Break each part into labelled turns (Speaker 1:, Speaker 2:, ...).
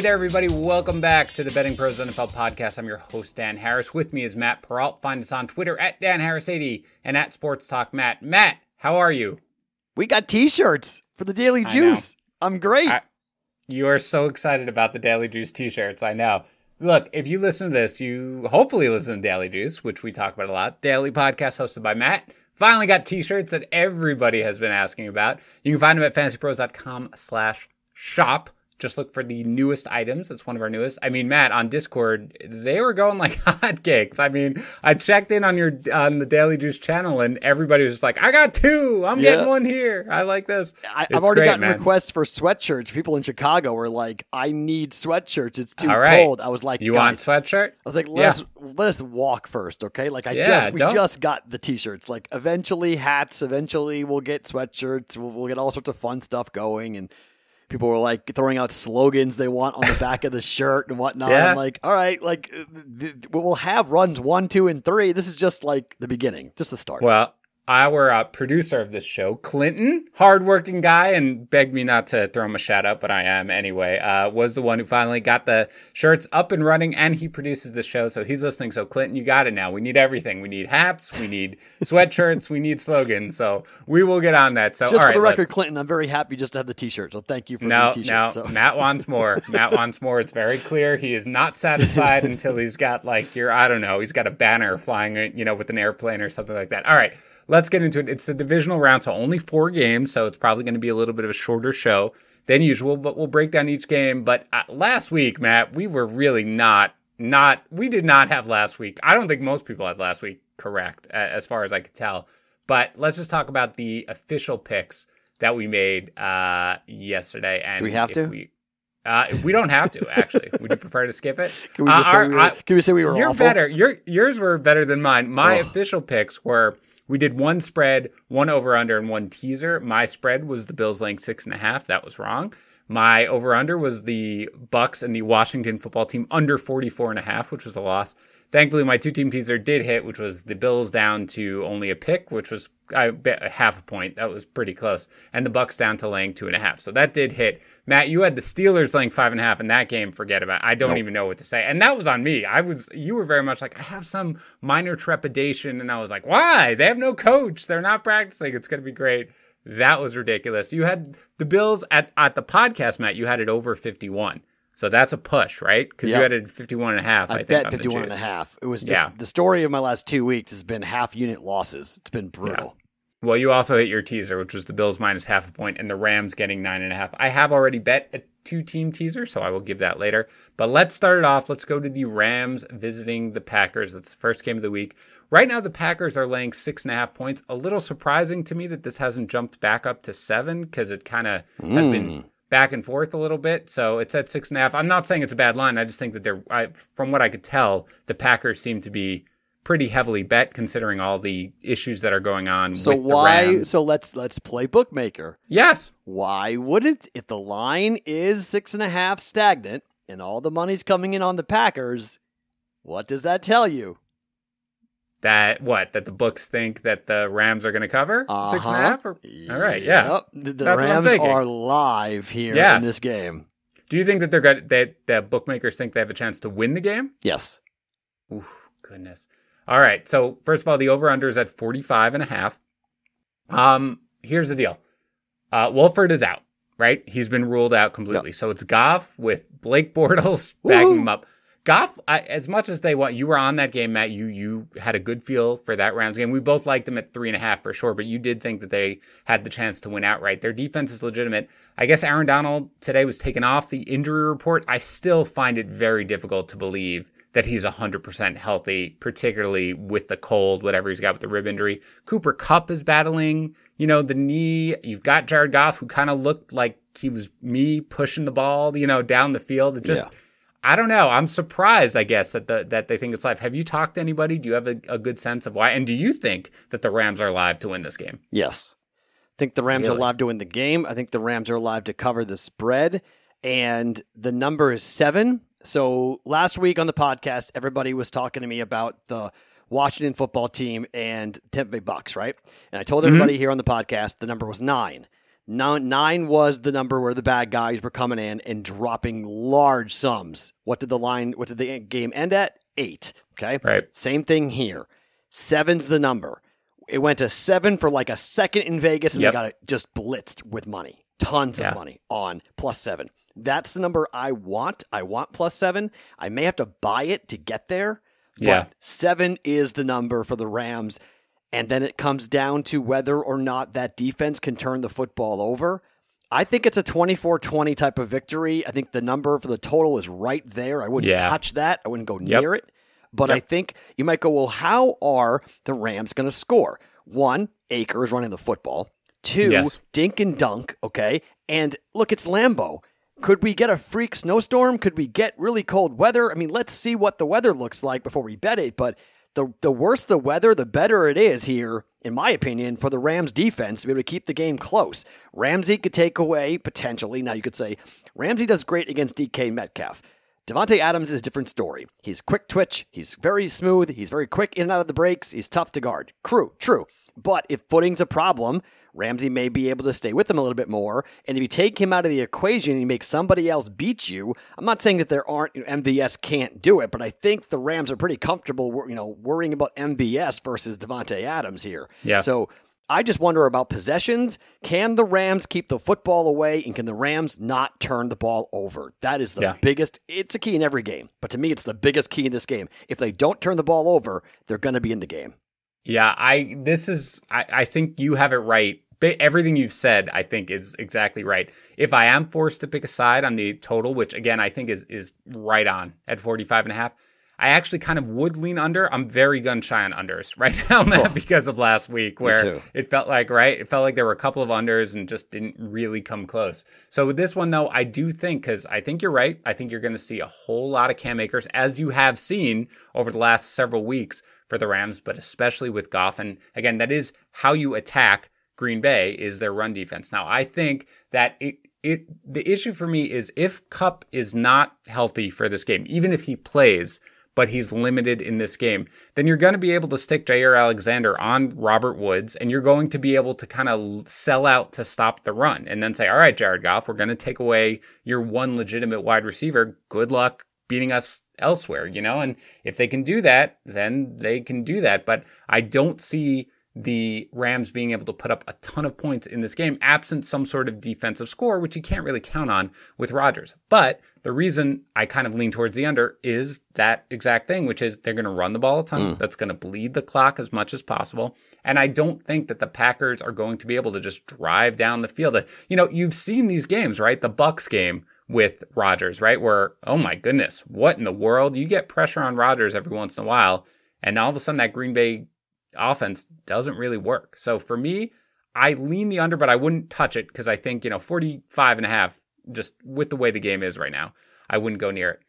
Speaker 1: Hey there, everybody. Welcome back to the Betting Pros NFL podcast. I'm your host, Dan Harris. With me is Matt Peralt. Find us on Twitter at Dan Harris80 and at Sports Talk Matt. Matt, how are you?
Speaker 2: We got t shirts for the Daily Juice. I'm great. I,
Speaker 1: you are so excited about the Daily Juice t shirts. I know. Look, if you listen to this, you hopefully listen to Daily Juice, which we talk about a lot. Daily podcast hosted by Matt. Finally got t-shirts that everybody has been asking about. You can find them at fantasypros.com slash shop just look for the newest items. It's one of our newest. I mean, Matt on Discord, they were going like hotcakes. I mean, I checked in on your on the Daily Juice channel, and everybody was just like, "I got two. I'm yeah. getting one here. I like this."
Speaker 2: I, have already great, gotten man. requests for sweatshirts. People in Chicago were like, "I need sweatshirts. It's too right. cold." I was like,
Speaker 1: "You want sweatshirt?" I
Speaker 2: was like, "Let yeah. us let us walk first, okay?" Like I yeah, just we don't... just got the t-shirts. Like eventually hats. Eventually we'll get sweatshirts. We'll, we'll get all sorts of fun stuff going and people were like throwing out slogans they want on the back of the shirt and whatnot. Yeah. I'm like, all right, like th- th- we'll have runs one, two, and three. This is just like the beginning, just the start.
Speaker 1: Well, our uh, producer of this show, Clinton, hardworking guy, and begged me not to throw him a shout out, but I am anyway, uh, was the one who finally got the shirts up and running, and he produces the show, so he's listening. So, Clinton, you got it now. We need everything. We need hats, we need sweatshirts, we need slogans. So, we will get on that. So,
Speaker 2: just
Speaker 1: for
Speaker 2: the record, Clinton, I'm very happy just to have the t shirt. So, thank you for
Speaker 1: no,
Speaker 2: the t shirt. No,
Speaker 1: so. Matt wants more. Matt wants more. It's very clear. He is not satisfied until he's got, like, your, I don't know, he's got a banner flying, you know, with an airplane or something like that. All right let's get into it. It's the divisional round, so only four games, so it's probably going to be a little bit of a shorter show than usual, but we'll break down each game. But uh, last week, Matt, we were really not not we did not have last week. I don't think most people had last week correct as far as I could tell. But let's just talk about the official picks that we made uh, yesterday. And
Speaker 2: Do we have to?
Speaker 1: We, uh, we don't have to actually. Would you prefer to skip it?
Speaker 2: Can we, uh, our, we were, can we say we were?
Speaker 1: You're
Speaker 2: awful?
Speaker 1: better. Your yours were better than mine. My oh. official picks were we did one spread, one over under, and one teaser. My spread was the Bills laying six and a half. That was wrong. My over under was the Bucks and the Washington football team under 44 and a half, which was a loss. Thankfully, my two team teaser did hit, which was the Bills down to only a pick, which was I bet half a point. That was pretty close, and the Bucks down to laying two and a half. So that did hit. Matt, you had the Steelers laying five and a half in that game. Forget about. It. I don't nope. even know what to say, and that was on me. I was. You were very much like I have some minor trepidation, and I was like, why? They have no coach. They're not practicing. It's going to be great. That was ridiculous. You had the Bills at at the podcast, Matt. You had it over fifty one. So that's a push, right? Because yep. you had it 51 and a half. I, I think,
Speaker 2: bet 51 and a half. It was just yeah. the story of my last two weeks has been half unit losses. It's been brutal.
Speaker 1: Yeah. Well, you also hit your teaser, which was the Bills minus half a point and the Rams getting nine and a half. I have already bet a two team teaser, so I will give that later. But let's start it off. Let's go to the Rams visiting the Packers. That's the first game of the week. Right now, the Packers are laying six and a half points. A little surprising to me that this hasn't jumped back up to seven because it kind of mm. has been hmm back and forth a little bit. So it's at six and a half. I'm not saying it's a bad line. I just think that they're, I, from what I could tell, the Packers seem to be pretty heavily bet considering all the issues that are going on.
Speaker 2: So why? So let's let's play bookmaker.
Speaker 1: Yes.
Speaker 2: Why wouldn't if the line is six and a half stagnant and all the money's coming in on the Packers? What does that tell you?
Speaker 1: That what that the books think that the Rams are going to cover uh-huh. six and a half. Or, all right, yeah,
Speaker 2: yep. the, the Rams are live here yes. in this game.
Speaker 1: Do you think that they're good? That that bookmakers think they have a chance to win the game?
Speaker 2: Yes.
Speaker 1: Oof, goodness. All right. So first of all, the over under is at 45 and a half. Um, here's the deal. Uh, Wolford is out, right? He's been ruled out completely. Yep. So it's Goff with Blake Bortles backing him up. Goff, I, as much as they want, you were on that game, Matt. You you had a good feel for that Rams game. We both liked them at three and a half for sure, but you did think that they had the chance to win outright. Their defense is legitimate. I guess Aaron Donald today was taken off the injury report. I still find it very difficult to believe that he's 100% healthy, particularly with the cold, whatever he's got with the rib injury. Cooper Kupp is battling, you know, the knee. You've got Jared Goff, who kind of looked like he was me pushing the ball, you know, down the field. It just. Yeah I don't know. I'm surprised, I guess, that the that they think it's live. Have you talked to anybody? Do you have a, a good sense of why? And do you think that the Rams are live to win this game?
Speaker 2: Yes. I think the Rams really? are live to win the game. I think the Rams are live to cover the spread. And the number is seven. So last week on the podcast, everybody was talking to me about the Washington football team and Tampa Bay Bucks, right? And I told mm-hmm. everybody mm-hmm. here on the podcast the number was nine. Nine was the number where the bad guys were coming in and dropping large sums. What did the line? What did the game end at? Eight. Okay.
Speaker 1: Right.
Speaker 2: Same thing here. Seven's the number. It went to seven for like a second in Vegas, and yep. they got it just blitzed with money, tons yeah. of money on plus seven. That's the number I want. I want plus seven. I may have to buy it to get there. But yeah. seven is the number for the Rams. And then it comes down to whether or not that defense can turn the football over. I think it's a 24 20 type of victory. I think the number for the total is right there. I wouldn't yeah. touch that, I wouldn't go yep. near it. But yep. I think you might go, well, how are the Rams going to score? One, Akers running the football. Two, yes. dink and dunk. Okay. And look, it's Lambeau. Could we get a freak snowstorm? Could we get really cold weather? I mean, let's see what the weather looks like before we bet it. But the the worse the weather, the better it is here, in my opinion, for the Rams defense to be able to keep the game close. Ramsey could take away potentially. Now you could say Ramsey does great against DK Metcalf. Davante Adams is a different story. He's quick twitch, he's very smooth, he's very quick in and out of the breaks, he's tough to guard. True, true. But if footing's a problem, Ramsey may be able to stay with him a little bit more. And if you take him out of the equation and you make somebody else beat you, I'm not saying that there aren't you know, MVS can't do it, but I think the Rams are pretty comfortable, you know, worrying about MVS versus Davante Adams here.
Speaker 1: Yeah.
Speaker 2: So I just wonder about possessions. Can the Rams keep the football away and can the Rams not turn the ball over? That is the yeah. biggest, it's a key in every game. But to me, it's the biggest key in this game. If they don't turn the ball over, they're going to be in the game.
Speaker 1: Yeah, I this is I, I think you have it right. Everything you've said, I think, is exactly right. If I am forced to pick a side on the total, which again I think is is right on at 45 and a half, I actually kind of would lean under. I'm very gun shy on unders right now, Matt, cool. because of last week where it felt like, right? It felt like there were a couple of unders and just didn't really come close. So with this one, though, I do think, because I think you're right. I think you're going to see a whole lot of Cam Akers, as you have seen over the last several weeks for the Rams, but especially with Goff. And again, that is how you attack Green Bay is their run defense. Now, I think that it, it the issue for me is if Kupp is not healthy for this game, even if he plays, but he's limited in this game, then you're going to be able to stick Jaire Alexander on Robert Woods, and you're going to be able to kind of sell out to stop the run, and then say, "All right, Jared Goff, we're going to take away your one legitimate wide receiver. Good luck beating us elsewhere, you know? And if they can do that, then they can do that. But I don't see the Rams being able to put up a ton of points in this game, absent some sort of defensive score, which you can't really count on with Rodgers. But the reason I kind of lean towards the under is that exact thing, which is they're going to run the ball a ton. Mm. That's going to bleed the clock as much as possible. And I don't think that the Packers are going to be able to just drive down the field. You know, you've seen these games, right? The Bucks game with Rodgers, right? Where, oh my goodness, what in the world? You get pressure on Rodgers every once in a while, and all of a sudden that Green Bay offense doesn't really work. So for me, I lean the under, but I wouldn't touch it because I think, you know, 45 and a half, just with the way the game is right now, I wouldn't go near it.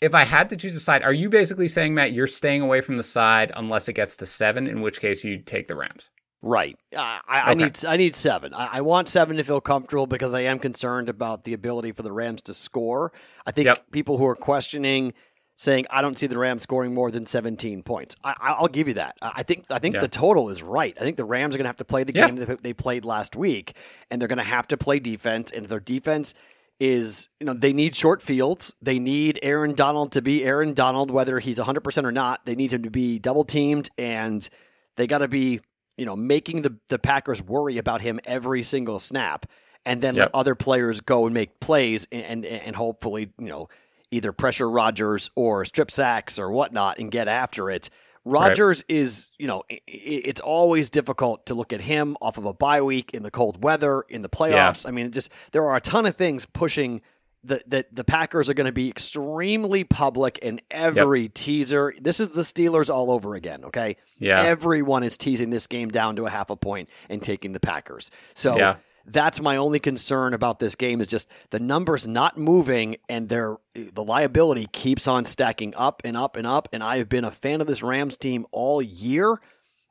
Speaker 1: If I had to choose a side, are you basically saying, Matt, you're staying away from the side unless it gets to seven, in which case you'd take the Rams?
Speaker 2: Right. I, I, okay. Need I need seven. I, I, want seven to feel comfortable because I am concerned about the ability for the Rams to score. I think yep. people who are questioning saying I don't see the Rams scoring more than 17 points. I, will give you that. I think I think yeah. the total is right. I think the Rams are going to have to play the game yeah. that they played last week, and they're going to have to play defense. And if their defense is, you know, they need short fields. They need Aaron Donald to be Aaron Donald, whether he's 100 percent or not. They need him to be double teamed, and they got to be you know, making the, the Packers worry about him every single snap and then yep. let other players go and make plays and, and, and hopefully, you know, either pressure Rodgers or strip sacks or whatnot and get after it. Rodgers right. is, you know, it's always difficult to look at him off of a bye week in the cold weather, in the playoffs. Yeah. I mean, just there are a ton of things pushing the, the, the Packers are going to be extremely public in every yep. teaser. This is the Steelers all over again, okay?
Speaker 1: Yeah.
Speaker 2: Everyone is teasing this game down to a half a point and taking the Packers. So yeah. that's my only concern about this game is just the numbers not moving and their the liability keeps on stacking up and up and up. And I have been a fan of this Rams team all year.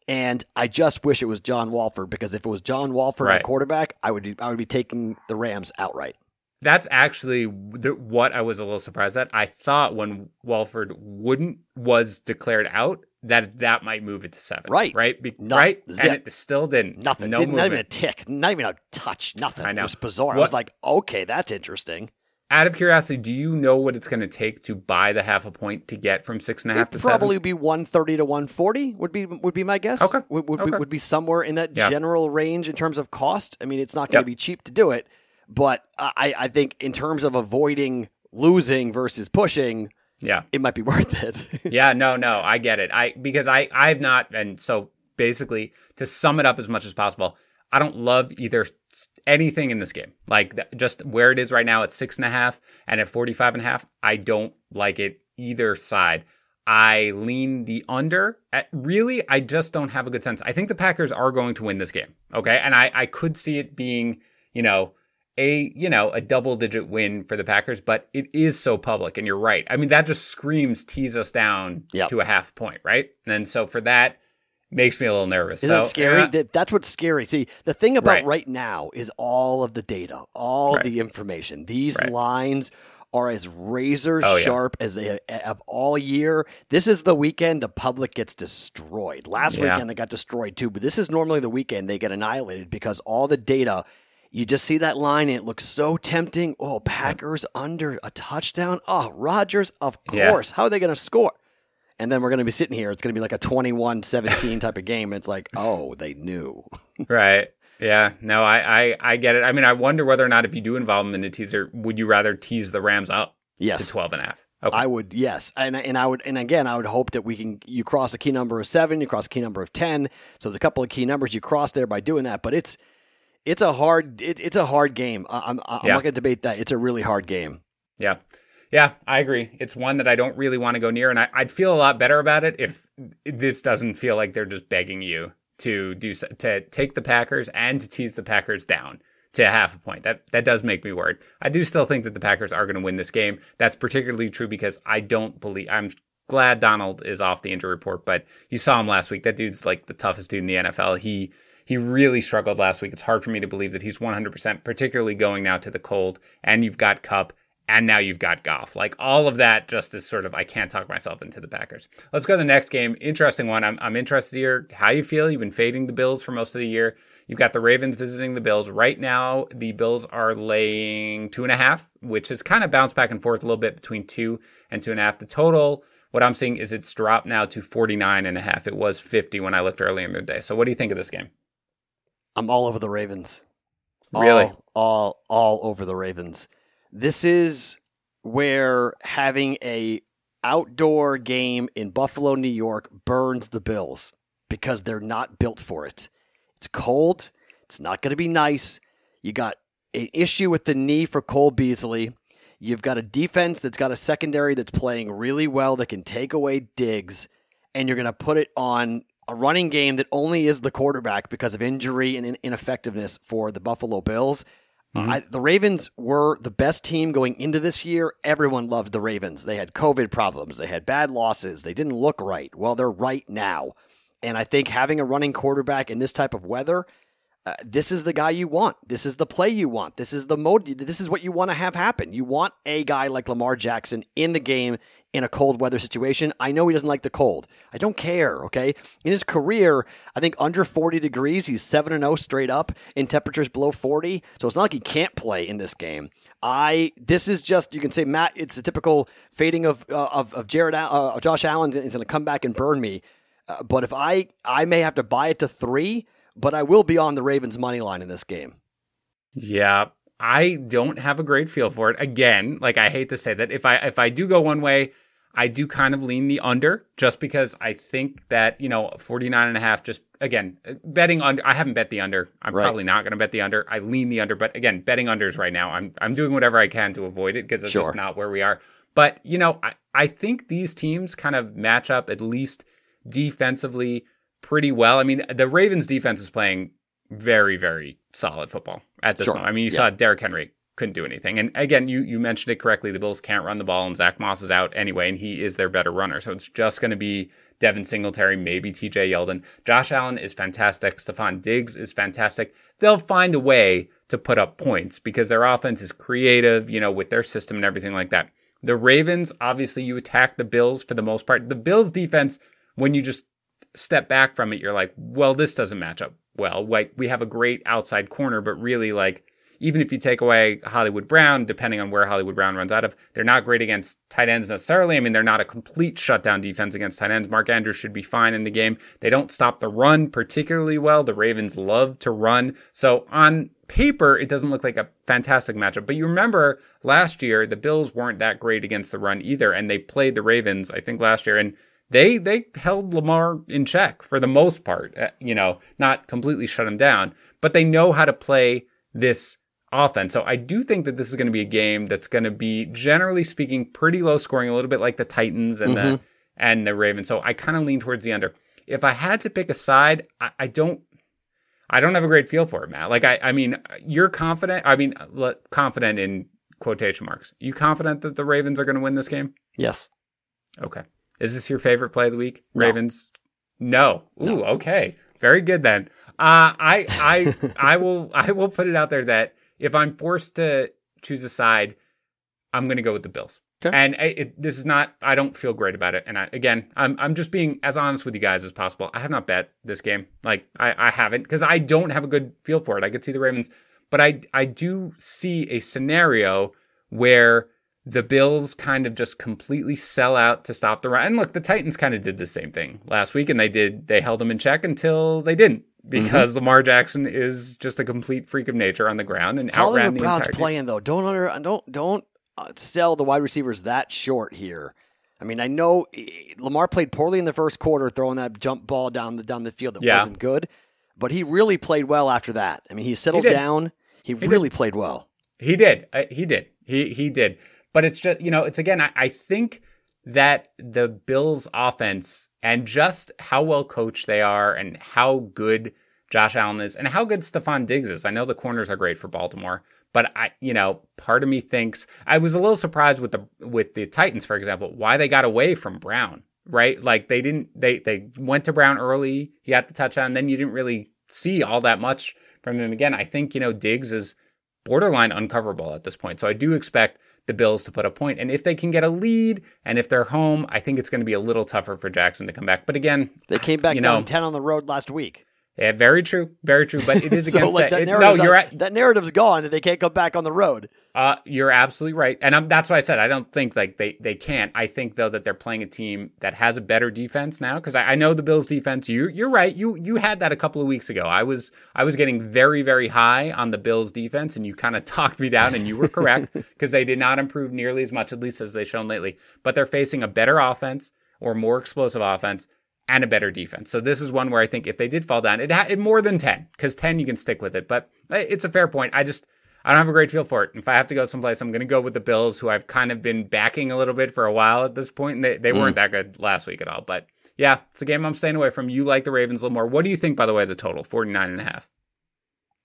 Speaker 2: And I just wish it was John Wolford because if it was John Wolford right. at quarterback, I would I would be taking the Rams outright.
Speaker 1: That's actually the, what I was a little surprised at. I thought when Wolford wouldn't was declared out, that that might move it to seven.
Speaker 2: Right.
Speaker 1: Right. Be- no, right. Zip. And it still didn't.
Speaker 2: Nothing.
Speaker 1: No
Speaker 2: didn't, not even a tick. Not even a touch. Nothing. I know. It was bizarre. What, I was like, okay, that's interesting.
Speaker 1: Out of curiosity, do you know what it's going to take to buy the half a point to get from six and a half It'd
Speaker 2: to probably
Speaker 1: seven?
Speaker 2: be one thirty to one forty. Would be would be my guess.
Speaker 1: Okay.
Speaker 2: Would, would,
Speaker 1: okay.
Speaker 2: Be, would be somewhere in that yeah. general range in terms of cost. I mean, it's not going to yep. be cheap to do it, but I I think in terms of avoiding losing versus pushing,
Speaker 1: yeah,
Speaker 2: it might be worth it.
Speaker 1: yeah. No. No. I get it. I because I I've not and so basically to sum it up as much as possible. I don't love either anything in this game. Like just where it is right now at six and a half and at 45 and a half, I don't like it either side. I lean the under. At, really, I just don't have a good sense. I think the Packers are going to win this game. Okay. And I, I could see it being, you know, a, you know, a double digit win for the Packers, but it is so public. And you're right. I mean, that just screams tease us down yep. to a half point, right? And so for that, makes me a little nervous.
Speaker 2: Isn't
Speaker 1: so,
Speaker 2: scary? That, that's what's scary. See, the thing about right. right, now is all of the data, all right. the information. These right. lines are as razor oh, sharp yeah. as they have all year. This is the weekend the public gets destroyed. Last yeah. weekend they got destroyed too, but this is normally the weekend they get annihilated because all the data. You just see that line and it looks so tempting. Oh, Packers under a touchdown. Oh, Rodgers, of course. Yeah. How are they going to score? and then we're going to be sitting here. It's going to be like a 21-17 type of game. It's like, oh, they knew.
Speaker 1: right. Yeah. No, I, I, I get it. I mean, I wonder whether or not if you do involve them in a teaser, would you rather tease the Rams up
Speaker 2: yes.
Speaker 1: to 12 and a half?
Speaker 2: Okay. I would, yes, and and I would, and again, I would hope that we can. You cross a key number of seven, you cross a key number of ten. So there's a couple of key numbers you cross there by doing that. But it's it's a hard it, it's a hard game. I'm I'm yeah. not going to debate that. It's a really hard game.
Speaker 1: Yeah. Yeah, I agree. It's one that I don't really want to go near, and I, would feel a lot better about it if this doesn't feel like they're just begging you to do to take the Packers and to tease the Packers down to half a point. That that does make me worried. I do still think that the Packers are going to win this game. That's particularly true because I don't believe I'm glad Donald is off the injury report, but you saw him last week. That dude's like the toughest dude in the NFL. He he really struggled last week. It's hard for me to believe that he's 100%, particularly going now to the cold. And you've got Kupp, and now you've got Goff. Like all of that just is sort of I can't talk myself into the Packers. Let's go to the next game. Interesting one. I'm I'm interested to hear how you feel. You've been fading the Bills for most of the year. You've got the Ravens visiting the Bills. Right now, the Bills are laying two and a half, which has kind of bounced back and forth a little bit between two and two and a half. The total, what I'm seeing is it's dropped now to 49 and a half. It was 50 when I looked earlier in the day. So what do you think of this game?
Speaker 2: I'm all over the Ravens.
Speaker 1: Really?
Speaker 2: All, all, all over the Ravens. This is where having a outdoor game in Buffalo, New York burns the Bills because they're not built for it. It's cold. It's not going to be nice. You got an issue with the knee for Cole Beasley. You've got a defense that's got a secondary that's playing really well that can take away digs, and you're going to put it on a running game that only is the quarterback because of injury and ineffectiveness for the Buffalo Bills. Mm-hmm. I, the Ravens were the best team going into this year. Everyone loved the Ravens. They had COVID problems. They had bad losses. They didn't look right. Well, they're right now. And I think having a running quarterback in this type of weather uh, this is the guy you want. This is the play you want. This is the mode. This is what you want to have happen. You want a guy like Lamar Jackson in the game in a cold weather situation. I know he doesn't like the cold. I don't care. Okay. In his career, I think under 40 degrees, he's 7 and 0 straight up in temperatures below 40. So it's not like he can't play in this game. I this is just you can say Matt. It's a typical fading of uh, of of Jared uh, Josh Allen is going to come back and burn me. Uh, but if I I may have to buy it to three but I will be on the Ravens money line in this game.
Speaker 1: Yeah, I don't have a great feel for it. Again, like I hate to say that if I if I do go one way, I do kind of lean the under just because I think that, you know, 49 and a half just again, betting under I haven't bet the under. I'm right. probably not going to bet the under. I lean the under, but again, betting unders right now. I'm I'm doing whatever I can to avoid it because it's sure. just not where we are. But, you know, I, I think these teams kind of match up at least defensively pretty well. I mean, the Ravens defense is playing very, very solid football at this sure. moment. I mean, you yeah. saw Derrick Henry couldn't do anything. And again, you you mentioned it correctly. The Bills can't run the ball, and Zach Moss is out anyway, and he is their better runner. So it's just going to be Devin Singletary, maybe TJ Yeldon. Josh Allen is fantastic. Stefon Diggs is fantastic. They'll find a way to put up points because their offense is creative, you know, with their system and everything like that. The Ravens, obviously, you attack the Bills for the most part. The Bills defense when you just step back from it, you're like, well, this doesn't match up well. Like we have a great outside corner, but really like even if you take away Hollywood Brown, depending on where Hollywood Brown runs out of, they're not great against tight ends necessarily. I mean, they're not a complete shutdown defense against tight ends. Mark Andrews should be fine in the game. They don't stop the run particularly well. The Ravens love to run. So on paper, it doesn't look like a fantastic matchup. But you remember last year, the Bills weren't that great against the run either. And they played the Ravens, I think, last year. And they they held Lamar in check for the most part. Uh, you know, not completely shut him down, but they know how to play this offense. So I do think that this is going to be a game that's going to be generally speaking pretty low scoring, a little bit like the Titans and mm-hmm. the and the Ravens. So I kind of lean towards the under. If I had to pick a side, I, I, don't I don't have a great feel for it, Matt. Like I I mean, you're confident. I mean, confident in quotation marks. You confident that the Ravens are going to win this game?
Speaker 2: Yes.
Speaker 1: Okay. Is this your favorite play of the week? No. Ravens? No. Ooh, no. okay. Very good then. Uh, I I I will I will put it out there that if I'm forced to choose a side, I'm going to go with the Bills. Okay. And it, this is not. I don't feel great about it. And I, again, I'm I'm just being as honest with you guys as possible. I have not bet this game. Like I, I haven't because I don't have a good feel for it. I could see the Ravens, but I I do see a scenario where the Bills kind of just completely sell out to stop the run. And look, the Titans kind of did the same thing last week, and they did. They held them in check until they didn't. Mm-hmm. because mm-hmm. Lamar Jackson is just a complete freak of nature on the ground and How outran the Browns
Speaker 2: playing though. Don't under, don't don't uh, sell the wide receivers that short here. I mean, I know eh, Lamar played poorly in the first quarter, throwing that jump ball down the down the field that yeah. wasn't good, but he really played well after that. I mean, he settled he down. He, he really did. played well.
Speaker 1: He did. Uh, he did. He he did. But it's just you know, it's again. I, I think that the Bills offense and just how well coached they are and how good Josh Allen is and how good Stefon Diggs is. I know the corners are great for Baltimore, but I, you know, part of me thinks I was a little surprised with the with the Titans, for example, why they got away from Brown, right? Like they didn't they they went to Brown early, he got the touchdown, then you didn't really see all that much from him again. I think, you know, Diggs is borderline uncoverable at this point. So I do expect the Bills to put a point. And if they can get a lead and if they're home, I think it's going to be a little tougher for Jackson to come back. But again,
Speaker 2: they came back you know, down 10 on the road last week.
Speaker 1: Yeah, very true, very true. But it is so against
Speaker 2: like
Speaker 1: that.
Speaker 2: that no, you're at, that narrative's gone that they can't come back on the road.
Speaker 1: Uh, you're absolutely right, and I'm, that's what I said. I don't think like they they can't. I think though that they're playing a team that has a better defense now because I, I, know the Bills' defense. You you're right. You you had that a couple of weeks ago. I was I was getting very very high on the Bills' defense, and you kind of talked me down, and you were correct because they did not improve nearly as much, at least as they've shown lately. But they're facing a better offense or more explosive offense and a better defense. So this is one where I think if they did fall down, it had more than 10 because 10 you can stick with it. But it's a fair point. I just I don't have a great feel for it. If I have to go someplace, I'm going to go with the Bills, who I've kind of been backing a little bit for a while at this point. And they, they mm. weren't that good last week at all. But yeah, it's a game I'm staying away from. You like the Ravens a little more. What do you think, by the way, the total 49 and a half?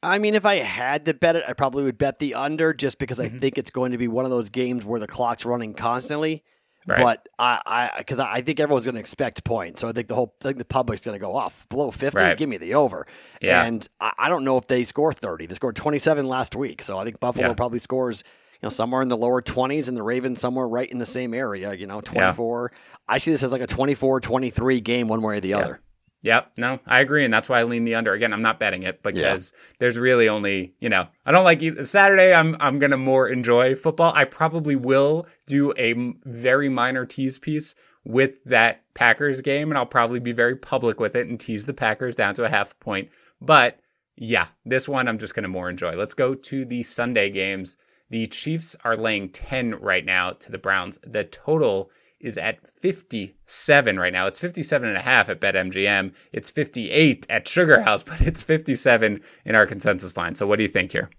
Speaker 2: I mean, if I had to bet it, I probably would bet the under just because mm-hmm. I think it's going to be one of those games where the clock's running constantly. Right. But I, I, because I think everyone's going to expect points, so I think the whole, I think the public's going to go off below fifty. Right. Give me the over. Yeah. And I, I, don't know if they score thirty. They scored twenty seven last week, so I think Buffalo yeah. probably scores, you know, somewhere in the lower twenties, and the Ravens somewhere right in the same area. You know, twenty four. Yeah. I see this as like a 24-23 game, one way or the other.
Speaker 1: Yep. No, I agree. And that's why I lean the under. Again, I'm not betting it because yeah. there's really only, you know, I don't like either. Saturday. I'm, I'm going to more enjoy football. I probably will do a very minor tease piece with that Packers game. And I'll probably be very public with it and tease the Packers down to a half point. But yeah, this one I'm just going to more enjoy. Let's go to the Sunday games. The Chiefs are laying 10 right now to the Browns. The total is at 57 right now. It's 57 and a half at BetMGM. It's 58 at Sugar House, but it's 57 in our consensus line. So what do you think here?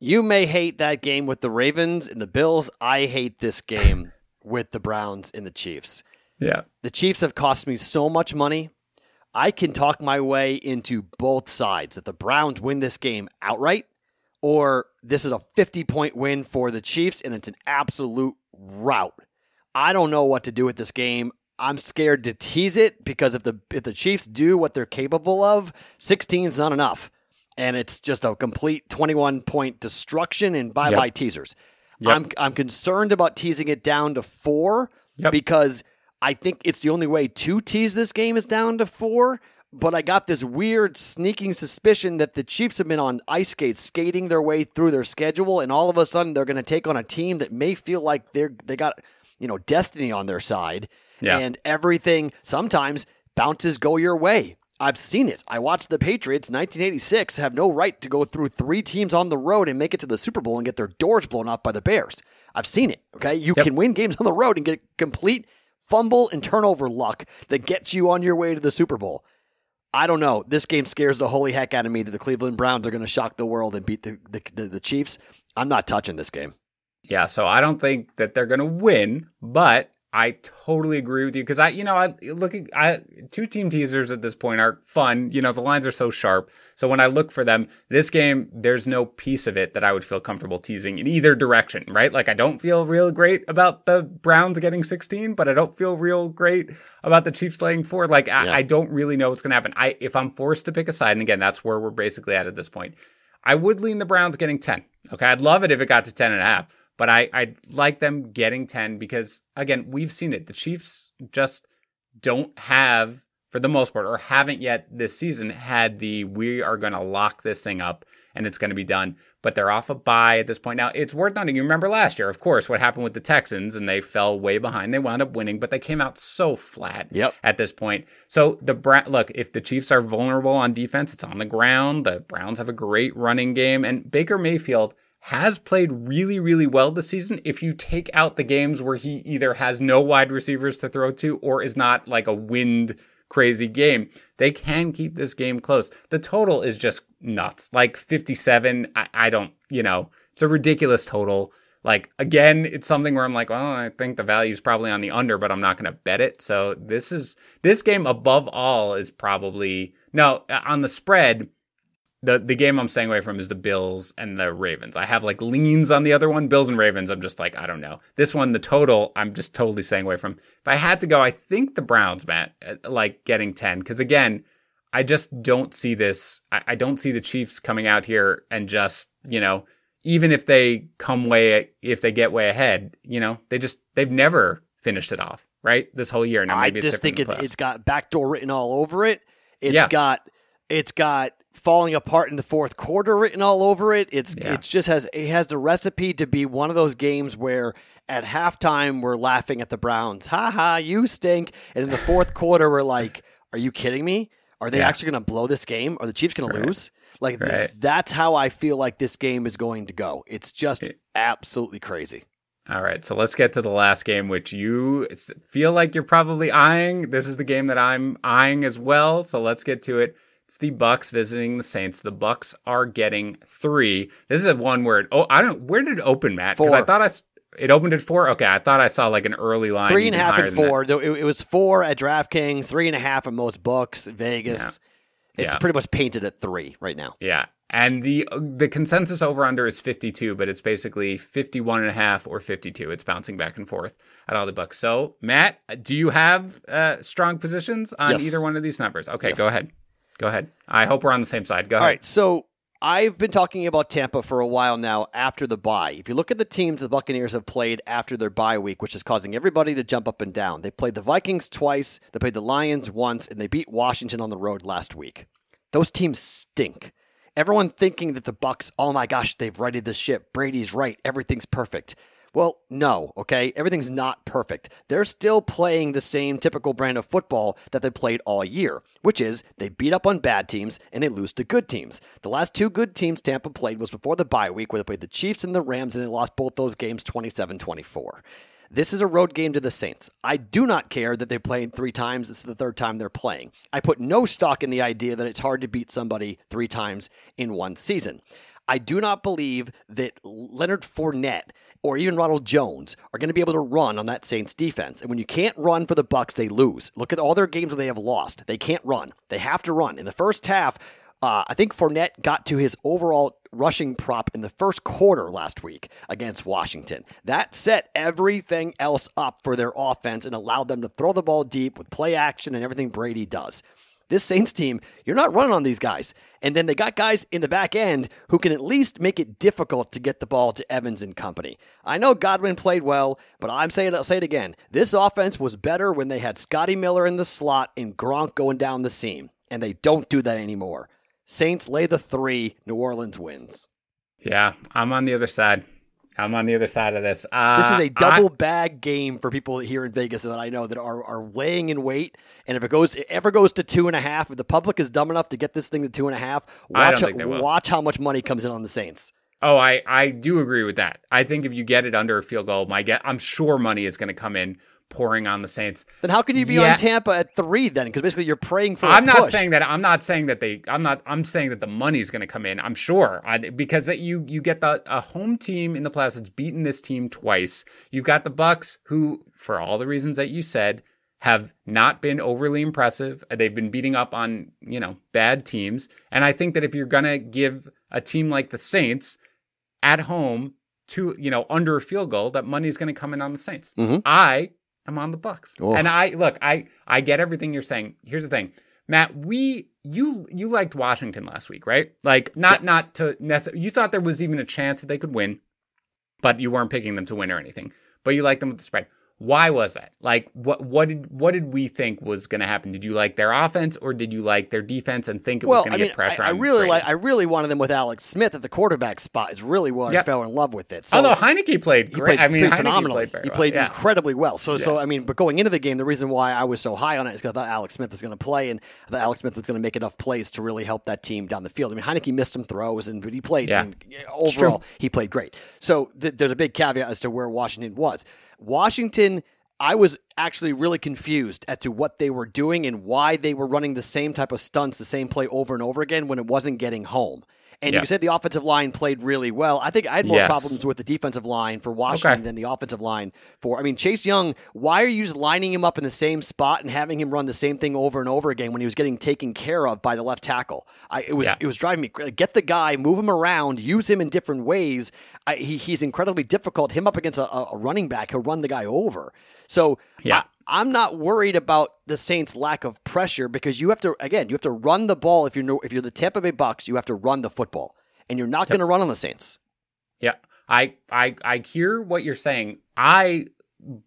Speaker 2: You may hate that game with the Ravens and the Bills. I hate this game with the Browns and the Chiefs.
Speaker 1: Yeah.
Speaker 2: The Chiefs have cost me so much money. I can talk my way into both sides that the Browns win this game outright or this is a 50 point win for the Chiefs and it's an absolute rout I don't know what to do with this game. I'm scared to tease it because if the if the Chiefs do what they're capable of, 16 is not enough. And it's just a complete 21 point destruction and bye bye yep. teasers. Yep. I'm I'm concerned about teasing it down to four yep. because I think it's the only way to tease this game is down to four. But I got this weird sneaking suspicion that the Chiefs have been on ice skates, skating their way through their schedule, and all of a sudden they're going to take on a team that may feel like they're they got you know destiny on their side, yeah. and everything sometimes bounces go your way. I've seen it. I watched the Patriots 1986 have no right to go through three teams on the road and make it to the Super Bowl and get their doors blown off by the Bears. I've seen it. Okay. You yep. can win games on the road and get complete fumble and turnover luck that gets you on your way to the Super Bowl. I don't know. This game scares the holy heck out of me that the Cleveland Browns are going to shock the world and beat the, the, the, the Chiefs. I'm not touching this game.
Speaker 1: Yeah, so I don't think that they're going to win, but I totally agree with you because I, you know, I looking, I two team teasers at this point are fun. You know, the lines are so sharp. So when I look for them, this game, there's no piece of it that I would feel comfortable teasing in either direction, right? Like I don't feel real great about the Browns getting 16, but I don't feel real great about the Chiefs laying four. Like I, yeah. I don't really know what's going to happen. I, if I'm forced to pick a side, and again, that's where we're basically at at this point, I would lean the Browns getting 10. Okay, I'd love it if it got to 10 and a half. But I, I like them getting 10 because, again, we've seen it. The Chiefs just don't have, for the most part, or haven't yet this season, had the we are going to lock this thing up and it's going to be done. But they're off a bye at this point. Now, it's worth noting. You remember last year, of course, what happened with the Texans and they fell way behind. They wound up winning, but they came out so flat
Speaker 2: yep.
Speaker 1: at this point. So, the Bra- look, if the Chiefs are vulnerable on defense, it's on the ground. The Browns have a great running game. And Baker Mayfield has played really, really well this season. If you take out the games where he either has no wide receivers to throw to or is not like a wind crazy game, they can keep this game close. The total is just nuts. Like 57, I, I don't, you know, it's a ridiculous total. Like again, it's something where I'm like, well, I think the value is probably on the under, but I'm not going to bet it. So this is this game above all is probably no uh, on the spread the the game I'm staying away from is the Bills and the Ravens. I have like leans on the other one, Bills and Ravens. I'm just like I don't know. This one, the total, I'm just totally staying away from. If I had to go, I think the Browns, Matt, uh, like getting ten because again, I just don't see this. I, I don't see the Chiefs coming out here and just you know even if they come way if they get way ahead, you know they just they've never finished it off right this whole year.
Speaker 2: Now maybe I just think it's, it's got backdoor written all over it. It's yeah. got it's got falling apart in the fourth quarter written all over it. It's yeah. it just has it has the recipe to be one of those games where at halftime we're laughing at the Browns. Ha ha, you stink. And in the fourth quarter we're like, are you kidding me? Are they yeah. actually going to blow this game? Are the Chiefs going right. to lose? Like right. th- that's how I feel like this game is going to go. It's just absolutely crazy.
Speaker 1: All right, so let's get to the last game, which you feel like you're probably eyeing. This is the game that I'm eyeing as well. So let's get to it. It's the Bucks visiting the Saints. The Bucks are getting three. This is a one word. Oh, I don't. Where did it open, Matt? Because I thought I it opened at four. Okay, I thought I saw like an early line.
Speaker 2: Three and a half and four. It, it, was four at DraftKings, three and a half at most books. Vegas. Yeah. It's yeah. pretty much painted at three right now.
Speaker 1: Yeah. And the the consensus over under is 52, but it's basically 51 and a half or 52. It's bouncing back and forth at all the books. So, Matt, do you have uh, strong positions on yes. either one of these numbers? Okay, yes. go ahead. Go ahead. I hope we're on the same side. Go ahead.
Speaker 2: All right. So I've been talking about Tampa for a while now after the bye. If you look at the teams the Buccaneers have played after their bye week, which is causing everybody to jump up and down, they played the Vikings twice, they played the Lions once, and they beat Washington on the road last week. Those teams stink. Everyone thinking that the Bucks, oh my gosh, they've righted the ship. Brady's right. Everything's perfect. Well, no, okay? Everything's not perfect. They're still playing the same typical brand of football that they played all year, which is they beat up on bad teams and they lose to good teams. The last two good teams Tampa played was before the bye week, where they played the Chiefs and the Rams, and they lost both those games 27 24. This is a road game to the Saints. I do not care that they played three times. This is the third time they're playing. I put no stock in the idea that it's hard to beat somebody three times in one season. I do not believe that Leonard Fournette or even Ronald Jones are going to be able to run on that Saints defense. And when you can't run for the Bucks, they lose. Look at all their games where they have lost. They can't run. They have to run. In the first half, uh, I think Fournette got to his overall rushing prop in the first quarter last week against Washington. That set everything else up for their offense and allowed them to throw the ball deep with play action and everything Brady does. This Saints team, you're not running on these guys. And then they got guys in the back end who can at least make it difficult to get the ball to Evans and company. I know Godwin played well, but I'm saying I'll say it again. This offense was better when they had Scotty Miller in the slot and Gronk going down the seam, and they don't do that anymore. Saints lay the three. New Orleans wins.
Speaker 1: Yeah, I'm on the other side. I'm on the other side of this. Uh,
Speaker 2: this is a double I, bag game for people here in Vegas that I know that are, are laying in wait. And if it goes, it ever goes to two and a half, if the public is dumb enough to get this thing to two and a half, watch, watch how much money comes in on the Saints.
Speaker 1: Oh, I, I do agree with that. I think if you get it under a field goal, my get, I'm sure money is going to come in pouring on the Saints.
Speaker 2: Then how can you be yeah. on Tampa at three then? Because basically you're praying for.
Speaker 1: I'm not
Speaker 2: push.
Speaker 1: saying that. I'm not saying that they. I'm not. I'm saying that the money's going to come in. I'm sure I, because that you you get the a home team in the playoffs that's beaten this team twice. You've got the Bucks who, for all the reasons that you said, have not been overly impressive. They've been beating up on you know bad teams, and I think that if you're going to give a team like the Saints at home to you know under a field goal, that money is going to come in on the Saints. Mm-hmm. I I'm on the Bucks. Oh. And I look, I I get everything you're saying. Here's the thing. Matt, we you you liked Washington last week, right? Like not yeah. not to necessarily you thought there was even a chance that they could win, but you weren't picking them to win or anything. But you liked them with the spread. Why was that? Like what what did what did we think was going to happen? Did you like their offense or did you like their defense and think it
Speaker 2: well,
Speaker 1: was going
Speaker 2: to
Speaker 1: get pressure I,
Speaker 2: I really like I really wanted them with Alex Smith at the quarterback spot. Is really where yep. I fell in love with it.
Speaker 1: So, Although Heinicke played great, I mean
Speaker 2: played
Speaker 1: phenomenally. Played
Speaker 2: he played well. incredibly well. So yeah. so I mean, but going into the game, the reason why I was so high on it is because I thought Alex Smith was going to play and I thought Alex Smith was going to make enough plays to really help that team down the field. I mean, Heinicke missed some throws and but he played. Yeah. overall, he played great. So th- there's a big caveat as to where Washington was. Washington I was actually really confused as to what they were doing and why they were running the same type of stunts, the same play over and over again when it wasn't getting home. And yeah. you said the offensive line played really well. I think I had more yes. problems with the defensive line for Washington okay. than the offensive line for. I mean, Chase Young. Why are you just lining him up in the same spot and having him run the same thing over and over again when he was getting taken care of by the left tackle? I, it was yeah. it was driving me. Get the guy, move him around, use him in different ways. I, he, he's incredibly difficult. Him up against a, a running back, he'll run the guy over. So yeah. I, am not worried about the Saints' lack of pressure because you have to again you have to run the ball if you're if you're the Tampa Bay Bucks you have to run the football and you're not yep. going to run on the Saints.
Speaker 1: Yeah, I I I hear what you're saying. I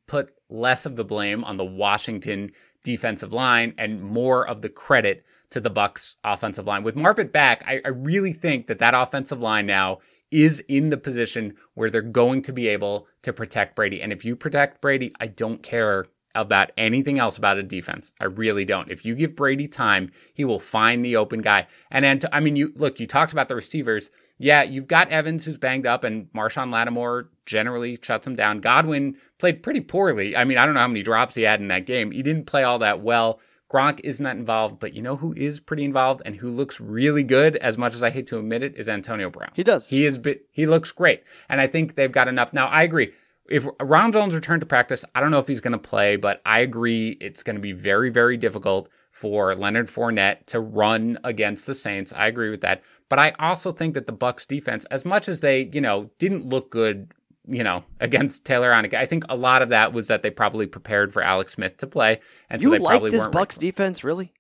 Speaker 1: put less of the blame on the Washington defensive line and more of the credit to the Bucks offensive line. With Marpet back, I, I really think that that offensive line now is in the position where they're going to be able to protect Brady. And if you protect Brady, I don't care about anything else about a defense. I really don't. If you give Brady time, he will find the open guy. And then, I mean, you look, you talked about the receivers. Yeah, you've got Evans who's banged up, and Marshon Lattimore generally shuts him down. Godwin played pretty poorly. I mean, I don't know how many drops he had in that game. He didn't play all that well. Gronk isn't that involved, but you know who is pretty involved and who looks really good, as much as I hate to admit it, is Antonio Brown.
Speaker 2: He does.
Speaker 1: He is. He looks great, and I think they've got enough. Now, I agree. If Ronald Jones returned to practice, I don't know if he's going to play, but I agree it's going to be very, very difficult for Leonard Fournette to run against the Saints. I agree with that, but I also think that the Bucks defense, as much as they, you know, didn't look good you know, against Taylor Heinicke. I think a lot of that was that they probably prepared for Alex Smith to play, and
Speaker 2: you
Speaker 1: so they
Speaker 2: like
Speaker 1: probably
Speaker 2: this
Speaker 1: weren't
Speaker 2: Bucks defense, really?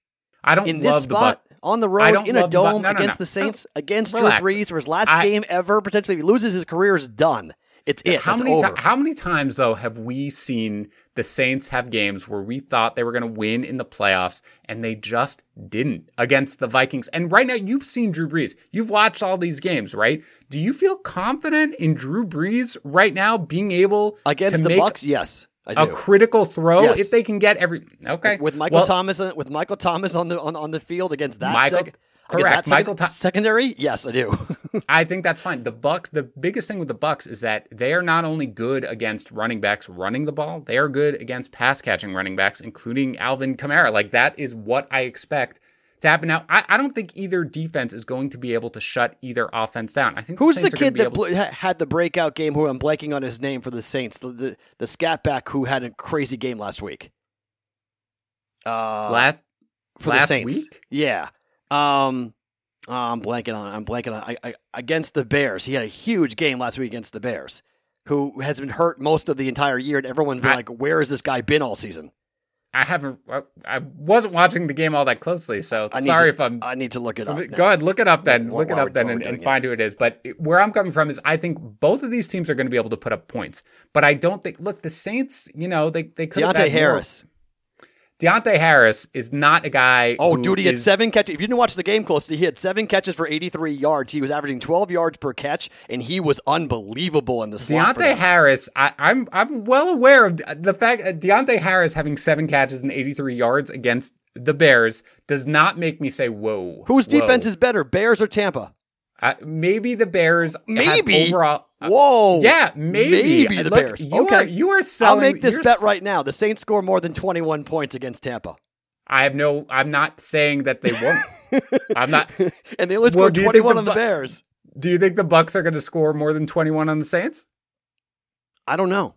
Speaker 1: I don't
Speaker 2: in
Speaker 1: this
Speaker 2: spot
Speaker 1: the
Speaker 2: on the road in a dome no, no, against no. the Saints against Relax. Drew Brees for his last I, game ever. Potentially, if he loses, his career is done. It's it.
Speaker 1: How
Speaker 2: it's
Speaker 1: many how many times though have we seen the Saints have games where we thought they were going to win in the playoffs and they just didn't against the Vikings? And right now you've seen Drew Brees. You've watched all these games, right? Do you feel confident in Drew Brees right now being able
Speaker 2: against the Bucks? Yes.
Speaker 1: A critical throw yes. if they can get every okay
Speaker 2: with Michael well, Thomas uh, with Michael Thomas on the on, on the field against that Michael, sec-
Speaker 1: Correct. Michael
Speaker 2: Th- secondary? Yes, I do.
Speaker 1: I think that's fine. The Bucks, the biggest thing with the Bucks is that they are not only good against running backs running the ball, they are good against pass catching running backs, including Alvin Kamara. Like that is what I expect to happen. Now, I, I don't think either defense is going to be able to shut either offense down. I think
Speaker 2: who's
Speaker 1: the,
Speaker 2: the kid that bl- had the breakout game? Who I'm blanking on his name for the Saints, the the, the scat back who had a crazy game last week.
Speaker 1: Uh, last
Speaker 2: for
Speaker 1: last
Speaker 2: the Saints,
Speaker 1: week?
Speaker 2: yeah. Um, oh, I'm blanking on. I'm blanking on. I, I, against the Bears, he had a huge game last week against the Bears, who has been hurt most of the entire year, and everyone's been I, like, "Where has this guy been all season?"
Speaker 1: I haven't. I wasn't watching the game all that closely, so sorry
Speaker 2: to,
Speaker 1: if I'm.
Speaker 2: I need to look it up.
Speaker 1: Go ahead, look it up then. What, look it up then, and, and find who it is. But where I'm coming from is, I think both of these teams are going to be able to put up points, but I don't think. Look, the Saints. You know, they they could.
Speaker 2: Deonte Harris.
Speaker 1: More. Deonte Harris is not a guy.
Speaker 2: Oh, dude, he
Speaker 1: is...
Speaker 2: had seven catches. If you didn't watch the game closely, he had seven catches for 83 yards. He was averaging 12 yards per catch, and he was unbelievable in the slot.
Speaker 1: Deonte Harris, I, am I'm, I'm well aware of the fact that Deonte Harris having seven catches and 83 yards against the Bears does not make me say, "Whoa."
Speaker 2: Whose defense is better, Bears or Tampa?
Speaker 1: Uh, maybe the Bears.
Speaker 2: Maybe
Speaker 1: overall.
Speaker 2: Uh, Whoa.
Speaker 1: Yeah, maybe.
Speaker 2: Maybe the
Speaker 1: Look,
Speaker 2: Bears.
Speaker 1: You
Speaker 2: okay.
Speaker 1: Are, you are selling.
Speaker 2: I'll make this bet right now. The Saints score more than 21 points against Tampa.
Speaker 1: I have no. I'm not saying that they won't. I'm not.
Speaker 2: and they only scored well, 21 the on the Bears.
Speaker 1: Do you think the Bucks are going to score more than 21 on the Saints?
Speaker 2: I don't know.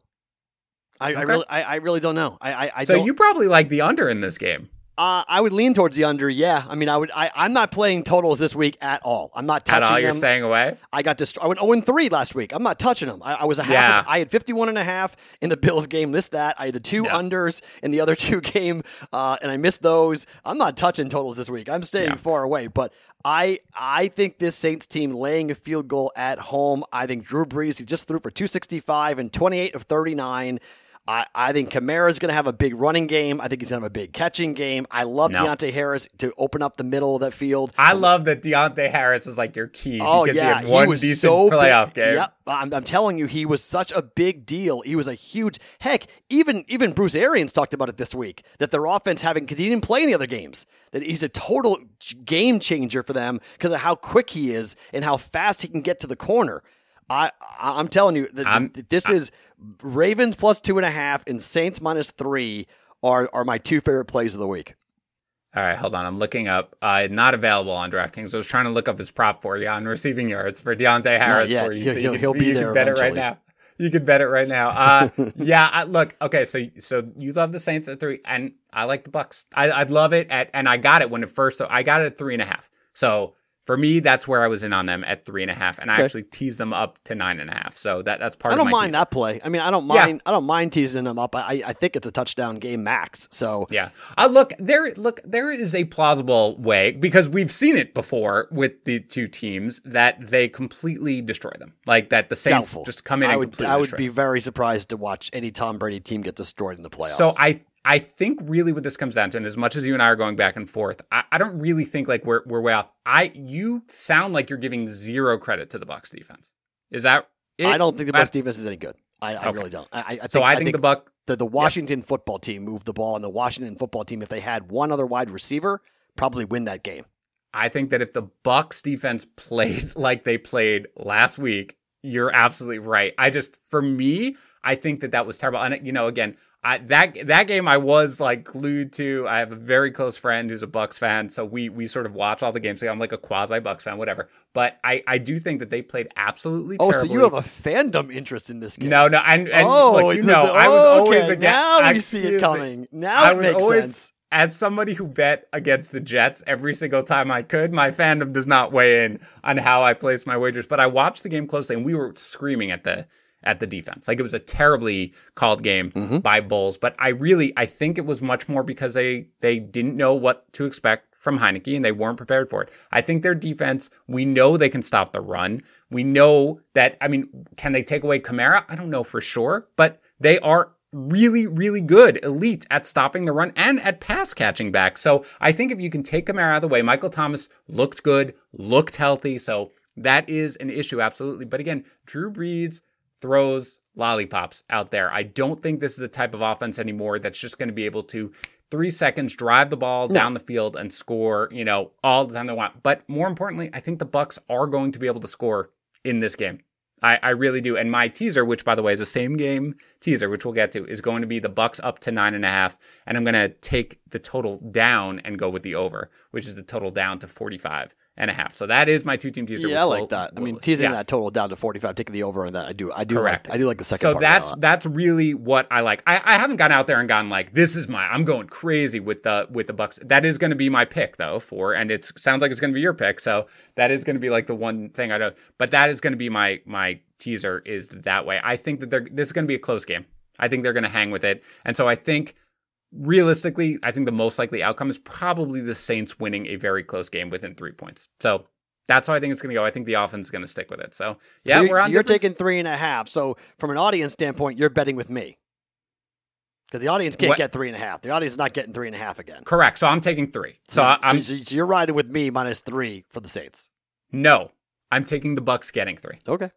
Speaker 2: I, okay. I really, I, I, really don't know. I, I, I
Speaker 1: so you probably like the under in this game.
Speaker 2: Uh, I would lean towards the under. Yeah, I mean, I would. I, I'm not playing totals this week at all. I'm not touching
Speaker 1: at all.
Speaker 2: Them.
Speaker 1: You're staying away.
Speaker 2: I got dist- I went 0 3 last week. I'm not touching them. I, I was a half.
Speaker 1: Yeah.
Speaker 2: Of, I had 51 and a half in the Bills game. This that. I had the two unders in the other two game, uh, and I missed those. I'm not touching totals this week. I'm staying yeah. far away. But I I think this Saints team laying a field goal at home. I think Drew Brees he just threw for 265 and 28 of 39. I, I think Kamara is going to have a big running game. I think he's going to have a big catching game. I love no. Deonte Harris to open up the middle of that field.
Speaker 1: I love that Deonte Harris is like your key.
Speaker 2: Oh yeah,
Speaker 1: he, he
Speaker 2: was
Speaker 1: decent
Speaker 2: so
Speaker 1: playoff
Speaker 2: big.
Speaker 1: game.
Speaker 2: Yep, I'm, I'm, telling you, he was such a big deal. He was a huge heck. Even even Bruce Arians talked about it this week that their offense having because he didn't play in the other games that he's a total game changer for them because of how quick he is and how fast he can get to the corner. I I'm telling you that this is Ravens plus two and a half and Saints minus three are are my two favorite plays of the week.
Speaker 1: All right, hold on. I'm looking up. Uh, not available on DraftKings. I was trying to look up his prop for you on receiving yards for Deonte Harris for you.
Speaker 2: He'll,
Speaker 1: so
Speaker 2: you
Speaker 1: can,
Speaker 2: he'll be there.
Speaker 1: you
Speaker 2: there.
Speaker 1: Can bet
Speaker 2: eventually.
Speaker 1: it right now. You can bet it right now. Uh, yeah, I, look. Okay, so so you love the Saints at three, and I like the Bucks. I, I'd love it at, and I got it when it first. So I got it at three and a half. So for me, that's where I was in on them at three and a half, and I actually teased them up to nine and a half. So that that's part.
Speaker 2: Of I don't
Speaker 1: mind
Speaker 2: that play. I mean, I don't mind. Yeah. I don't mind teasing them up. I I think it's a touchdown game max. So
Speaker 1: yeah, uh, look there. Look there is a plausible way because we've seen it before with the two teams that they completely destroy them. Like that the Saints
Speaker 2: Doubtful.
Speaker 1: just come in.
Speaker 2: I
Speaker 1: would
Speaker 2: I would
Speaker 1: be
Speaker 2: them. very surprised to watch any Tom Brady team get destroyed in the playoffs.
Speaker 1: So I I think really what this comes down to, and as much as you and I are going back and forth, I, I, don't really think like we're we're way off. I you sound like you're giving zero credit to the Bucks defense. Is that? It?
Speaker 2: I don't think the Bucks defense is any good. I, I really don't. I, I think,
Speaker 1: so I, think, think, the Buck
Speaker 2: the, the Washington football team moved the ball, and the Washington football team, if they had one other wide receiver, probably win that game.
Speaker 1: I think that if the Bucks defense played like they played last week, you're absolutely right. I just for me, I think that that was terrible. And you know, again, I, that that game I was like glued to. I have a very close friend who's a Bucks fan, so we we sort of watch all the games. So I'm like a quasi Bucks fan, whatever. But I I do think that they played absolutely.
Speaker 2: Oh,
Speaker 1: terribly.
Speaker 2: so you have a fandom interest in this game?
Speaker 1: No, no, and, and
Speaker 2: oh,
Speaker 1: look, you know,
Speaker 2: oh,
Speaker 1: I was oh, always
Speaker 2: okay.
Speaker 1: against.
Speaker 2: Now we see it coming. Now it makes
Speaker 1: always,
Speaker 2: sense.
Speaker 1: As somebody who bet against the Jets every single time I could, my fandom does not weigh in on how I place my wagers. But I watched the game closely, and we were screaming at the at the defense. Like it was a terribly called game mm-hmm. by Bowles, but I really I think it was much more because they they didn't know what to expect from Heinicke and they weren't prepared for it. I think their defense, we know they can stop the run. We know that I mean, can they take away Kamara? I don't know for sure, but they are really, really good, elite at stopping the run and at pass catching back. So I think if you can take Kamara out of the way, Michael Thomas looked good, looked healthy. So that is an issue, absolutely. But again, Drew Brees throws lollipops out there. I don't think this is the type of offense anymore that's just going to be able to three seconds drive the ball no. down the field and score, you know, all the time they want. But more importantly, I think the Bucks are going to be able to score in this game. I, I really do. And my teaser, which by the way is the same game teaser, which we'll get to, is going to be the Bucks up to nine and a half. And I'm going to take the total down and go with the over, which is the total down to 45 and a half. So that is my two team teaser.
Speaker 2: Yeah, I like that. I mean, teasing yeah. that total down to forty five, taking the over on that. I do. I do.
Speaker 1: Correct.
Speaker 2: Like, I do like the second.
Speaker 1: So that's that. that's really what I like. I, I haven't gone out there and gone like this is my. I'm going crazy with the with the Bucks. That is going to be my pick though for, and it sounds like it's going to be your pick. So that is going to be like the one thing I don't. But that is going to be my my teaser is that way. I think that they're this is going to be a close game. I think they're going to hang with it, and so I think realistically, I think the most likely outcome is probably the Saints winning a very close game within three points. So that's how I think it's going to go. I think the offense is going to stick with it. So yeah,
Speaker 2: so
Speaker 1: we're on.
Speaker 2: You're taking three and a half. So from an audience standpoint, you're betting with me because the audience can't what? get three and a half. The audience is not getting three and a half again.
Speaker 1: Correct. So I'm taking three. So,
Speaker 2: so,
Speaker 1: I'm,
Speaker 2: so you're riding with me minus three for the Saints.
Speaker 1: No, I'm taking the Bucks getting three.
Speaker 2: Okay.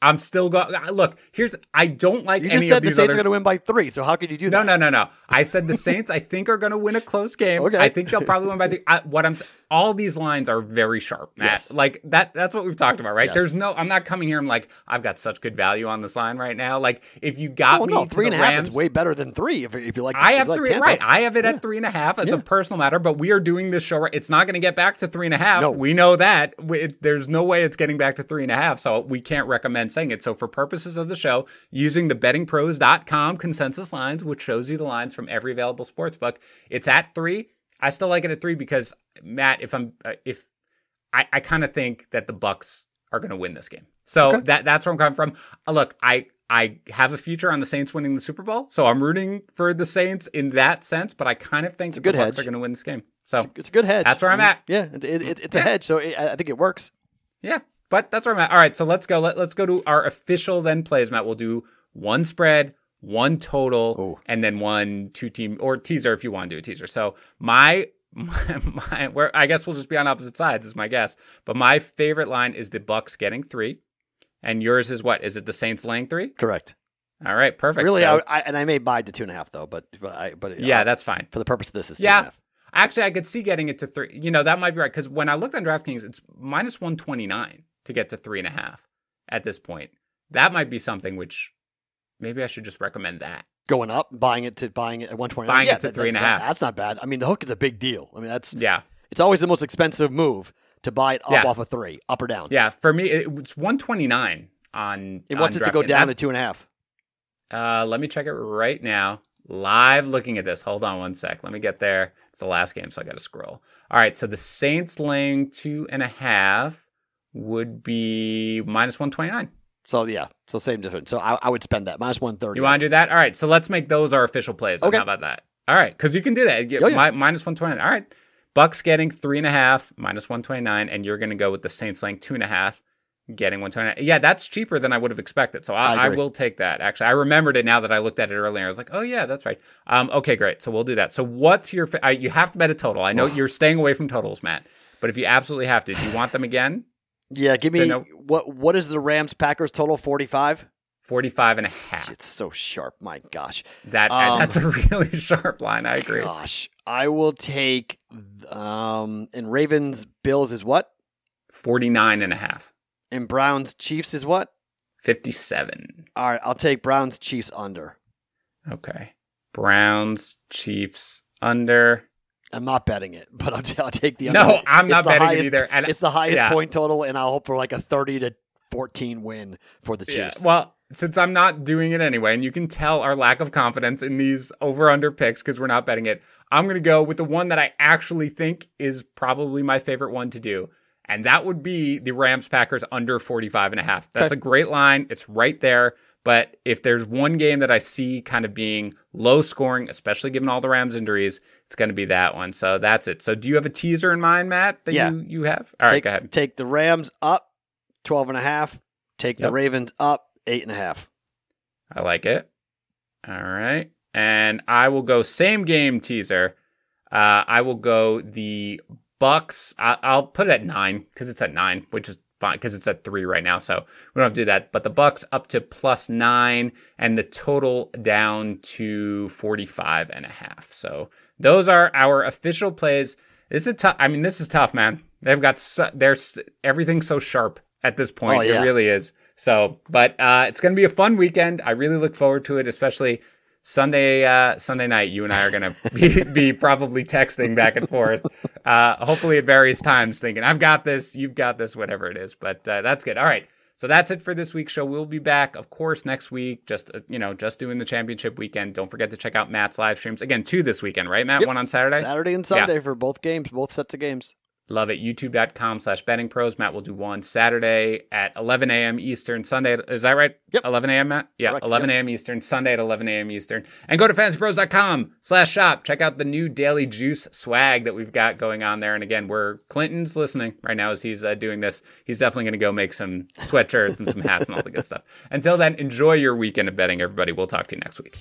Speaker 1: I'm still going. Look, here's. I don't like.
Speaker 2: You just said the Saints other... are going to win by three. So how could you do
Speaker 1: that?
Speaker 2: No,
Speaker 1: no, no, no. I said the Saints. I think are going to win a close game. Okay. I think they'll probably win by three. I, what I'm. All these lines are very sharp, Matt. Yes. Like that. That's what we've talked about, right? Yes. There's no. I'm not coming here. I'm like, I've got such good value on this line right now. Like, if you got oh, me
Speaker 2: no, three and a half
Speaker 1: Rams,
Speaker 2: is way better than three. If, if you like,
Speaker 1: I have
Speaker 2: like
Speaker 1: three. Right. I have it yeah. at three and a half as yeah. a personal matter. But we are doing this show. Right. It's not going to get back to three and a half. No. We know that. It, there's no way it's getting back to three and a half. So we can't recommend saying it. So for purposes of the show, using the bettingpros.com consensus lines, which shows you the lines from every available sports book. It's at three. I still like it at three because Matt, if I'm uh, if I, I kind of think that the Bucks are going to win this game. So okay. that that's where I'm coming from. Uh, look, I I have a future on the Saints winning the Super Bowl, so I'm rooting for the Saints in that sense. But I kind of think the Bucks hedge. are going to win this game. So
Speaker 2: it's a, it's a, good hedge.
Speaker 1: That's where I'm at.
Speaker 2: Yeah, it, it, it's a hedge, so it, I think it works.
Speaker 1: Yeah, but that's where I'm at. All right, so let's go. Let, let's go to our official then plays, Matt. We'll do one spread, one total, Ooh. and then one two team or teaser if you want to do a teaser. So my my, my where I guess we'll just be on opposite sides is my guess. But my favorite line is the Bucks getting three, and yours is what? Is it the Saints laying three?
Speaker 2: Correct.
Speaker 1: All right, perfect.
Speaker 2: Really, so, I, I, and I may buy to two and a half though, but but I, but uh,
Speaker 1: yeah, that's fine
Speaker 2: for the purpose of this. Is yeah.
Speaker 1: Actually, I could see getting it to three. You know, that might be right because when I looked on DraftKings, it's minus one twenty nine to get to three and a half at this point. That might be something which maybe I should just recommend that.
Speaker 2: Going up, buying it to buying it at one twenty.
Speaker 1: Buying
Speaker 2: yeah,
Speaker 1: it to that, three and a half.
Speaker 2: That's not bad. I mean, the hook is a big deal. I mean, that's
Speaker 1: yeah.
Speaker 2: It's always the most expensive move to buy it up yeah. off of three, up or down.
Speaker 1: Yeah, for me, it's one twenty nine on.
Speaker 2: It wants it to go down that, to two and a half.
Speaker 1: Uh, let me check it right now. Live looking at this. Hold on one sec. Let me get there. It's the last game, so I got to scroll. All right, so the Saints laying two and a half would be minus 129.
Speaker 2: So yeah, so same difference. So I, I would spend that minus 130.
Speaker 1: You want to do that? All right, so let's make those our official plays. Okay. How about that? All right, because you can do that. Get oh, yeah. minus 129. All right. Bucks getting three and a half, minus 129, and you're going to go with the Saints laying two and a half, getting 129. Yeah, that's cheaper than I would have expected. So I, I, I, will take that. Actually, I remembered it now that I looked at it earlier. I was like, oh, yeah, that's right. Um, okay, great. So we'll do that. So what's your, uh, you have to bet a total. I know you're staying away from totals, Matt, but if you absolutely have to, do you want them again?
Speaker 2: Yeah, give me no, what what is the Rams Packers total 45?
Speaker 1: 45 and a half.
Speaker 2: It's so sharp. My gosh.
Speaker 1: That um, that's a really sharp line. I agree.
Speaker 2: Gosh. I will take um and Ravens Bills is what?
Speaker 1: 49 and a half.
Speaker 2: And Browns Chiefs is what?
Speaker 1: 57.
Speaker 2: All right, I'll take Browns Chiefs under.
Speaker 1: Okay. Browns Chiefs under.
Speaker 2: I'm not betting it, but I'll, I'll take the
Speaker 1: under. No, I'm not betting
Speaker 2: highest,
Speaker 1: it either.
Speaker 2: And it's the highest yeah. point total, and I'll hope for like a 30 to 14 win for the Chiefs.
Speaker 1: Yeah. Well, since I'm not doing it anyway, and you can tell our lack of confidence in these over under picks because we're not betting it, I'm going to go with the one that I actually think is probably my favorite one to do. And that would be the Rams Packers under 45 and a half. That's okay. a great line. It's right there. But if there's one game that I see kind of being low scoring, especially given all the Rams injuries, it's going to be that one. So that's it. So do you have a teaser in mind, Matt, that yeah. you, you have? All right,
Speaker 2: take,
Speaker 1: go ahead.
Speaker 2: Take the Rams up 12 and a half. Take yep. the Ravens up eight and a half.
Speaker 1: I like it. All right. And I will go same game teaser. Uh, I will go the Bucks. I, will put it at nine because it's at nine, which is fine because it's at three right now. So we don't have to do that. But the Bucks up to plus nine and the total down to 45 and a half. So those are our official plays. This is tough. I mean, this is tough, man. They've got so, there's everything's so sharp at this point. Oh, yeah. It really is. So, but uh, it's going to be a fun weekend. I really look forward to it, especially Sunday. Uh, Sunday night, you and I are going to be, be, probably texting back and forth. Uh, hopefully, at various times, thinking I've got this, you've got this, whatever it is. But uh, that's good. All right. So that's it for this week's show. We'll be back, of course, next week. Just uh, you know, just doing the championship weekend. Don't forget to check out Matt's live streams again. Two this weekend, right, Matt? Yep. One on Saturday.
Speaker 2: Saturday and Sunday yeah. for both games, both sets of games.
Speaker 1: Love it. YouTube.com slash betting pros. Matt will do one Saturday at 11 a.m. Eastern, Sunday. Is that right?
Speaker 2: Yep.
Speaker 1: 11 a.m., Matt? Yeah, Correct, 11 a.m. Eastern, Sunday at 11 a.m. Eastern. And go to fantasypros.com slash shop. Check out the new Daily Juice swag that we've got going on there. And again, we're Clinton's listening right now as he's uh, doing this. He's definitely going to go make some sweatshirts and some hats and all the good stuff. Until then, enjoy your weekend of betting, everybody. We'll talk to you next week.